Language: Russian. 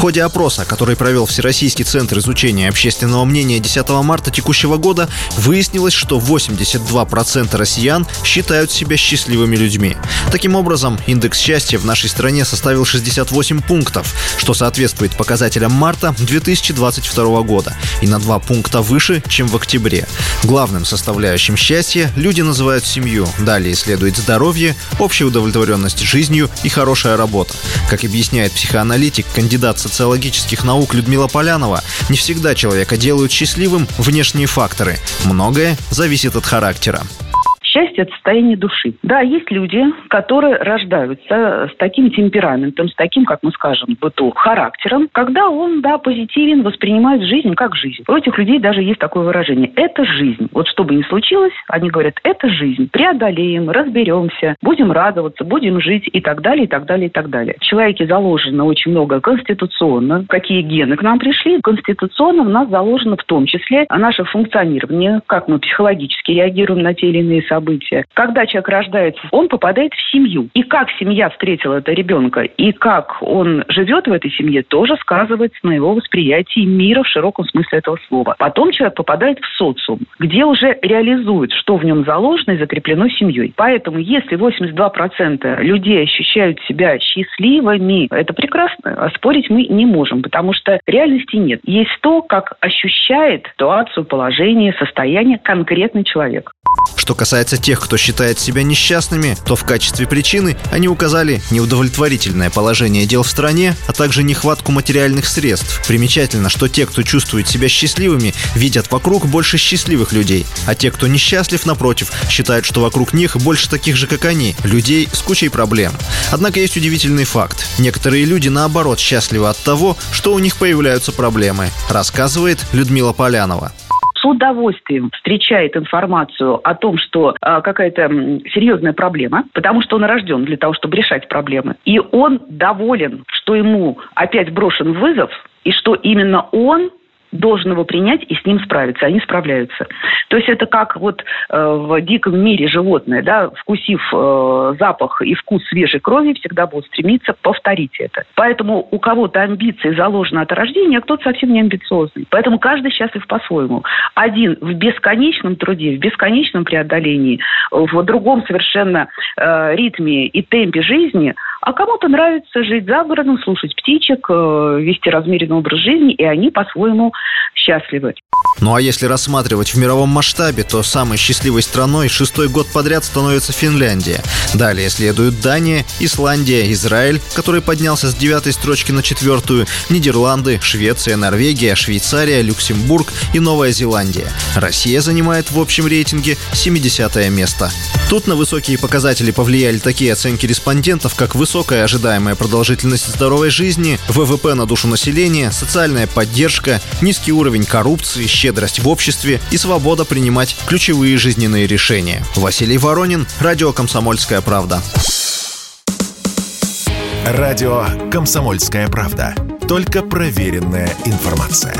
ходе опроса, который провел Всероссийский центр изучения общественного мнения 10 марта текущего года, выяснилось, что 82% россиян считают себя счастливыми людьми. Таким образом, индекс счастья в нашей стране составил 68 пунктов, что соответствует показателям марта 2022 года и на 2 пункта выше, чем в октябре. Главным составляющим счастья люди называют семью, далее следует здоровье, общая удовлетворенность жизнью и хорошая работа. Как объясняет психоаналитик, кандидат социологических наук Людмила Полянова, не всегда человека делают счастливым внешние факторы. Многое зависит от характера. Счастье – это состояние души. Да, есть люди, которые рождаются с таким темпераментом, с таким, как мы скажем, быту, характером, когда он, да, позитивен, воспринимает жизнь как жизнь. У этих людей даже есть такое выражение – это жизнь. Вот что бы ни случилось, они говорят – это жизнь. Преодолеем, разберемся, будем радоваться, будем жить и так далее, и так далее, и так далее. В человеке заложено очень много конституционно. Какие гены к нам пришли? Конституционно в нас заложено в том числе наше функционирование, как мы психологически реагируем на те или иные события, события. Когда человек рождается, он попадает в семью. И как семья встретила этого ребенка, и как он живет в этой семье, тоже сказывается на его восприятии мира в широком смысле этого слова. Потом человек попадает в социум, где уже реализует, что в нем заложено и закреплено семьей. Поэтому, если 82% людей ощущают себя счастливыми, это прекрасно. А спорить мы не можем, потому что реальности нет. Есть то, как ощущает ситуацию, положение, состояние конкретный человек. Что касается тех, кто считает себя несчастными, то в качестве причины они указали неудовлетворительное положение дел в стране, а также нехватку материальных средств. Примечательно, что те, кто чувствует себя счастливыми, видят вокруг больше счастливых людей, а те, кто несчастлив, напротив, считают, что вокруг них больше таких же, как они, людей с кучей проблем. Однако есть удивительный факт. Некоторые люди, наоборот, счастливы от того, что у них появляются проблемы, рассказывает Людмила Полянова с удовольствием встречает информацию о том, что э, какая-то серьезная проблема, потому что он рожден для того, чтобы решать проблемы. И он доволен, что ему опять брошен вызов, и что именно он должен его принять и с ним справиться. Они справляются. То есть это как вот э, в диком мире животное, да, вкусив э, запах и вкус свежей крови, всегда будут стремиться повторить это. Поэтому у кого-то амбиции заложены от рождения, а кто-то совсем не амбициозный. Поэтому каждый счастлив по-своему. Один в бесконечном труде, в бесконечном преодолении, в другом совершенно э, ритме и темпе жизни – а кому-то нравится жить за городом, слушать птичек, э, вести размеренный образ жизни, и они по-своему счастливы. Ну а если рассматривать в мировом масштабе, то самой счастливой страной шестой год подряд становится Финляндия. Далее следуют Дания, Исландия, Израиль, который поднялся с девятой строчки на четвертую, Нидерланды, Швеция, Норвегия, Швейцария, Люксембург и Новая Зеландия. Россия занимает в общем рейтинге 70 место. Тут на высокие показатели повлияли такие оценки респондентов, как высокая ожидаемая продолжительность здоровой жизни, ВВП на душу населения, социальная поддержка, низкий уровень коррупции, щедрость в обществе и свобода принимать ключевые жизненные решения. Василий Воронин, Радио «Комсомольская правда». Радио «Комсомольская правда». Только проверенная информация.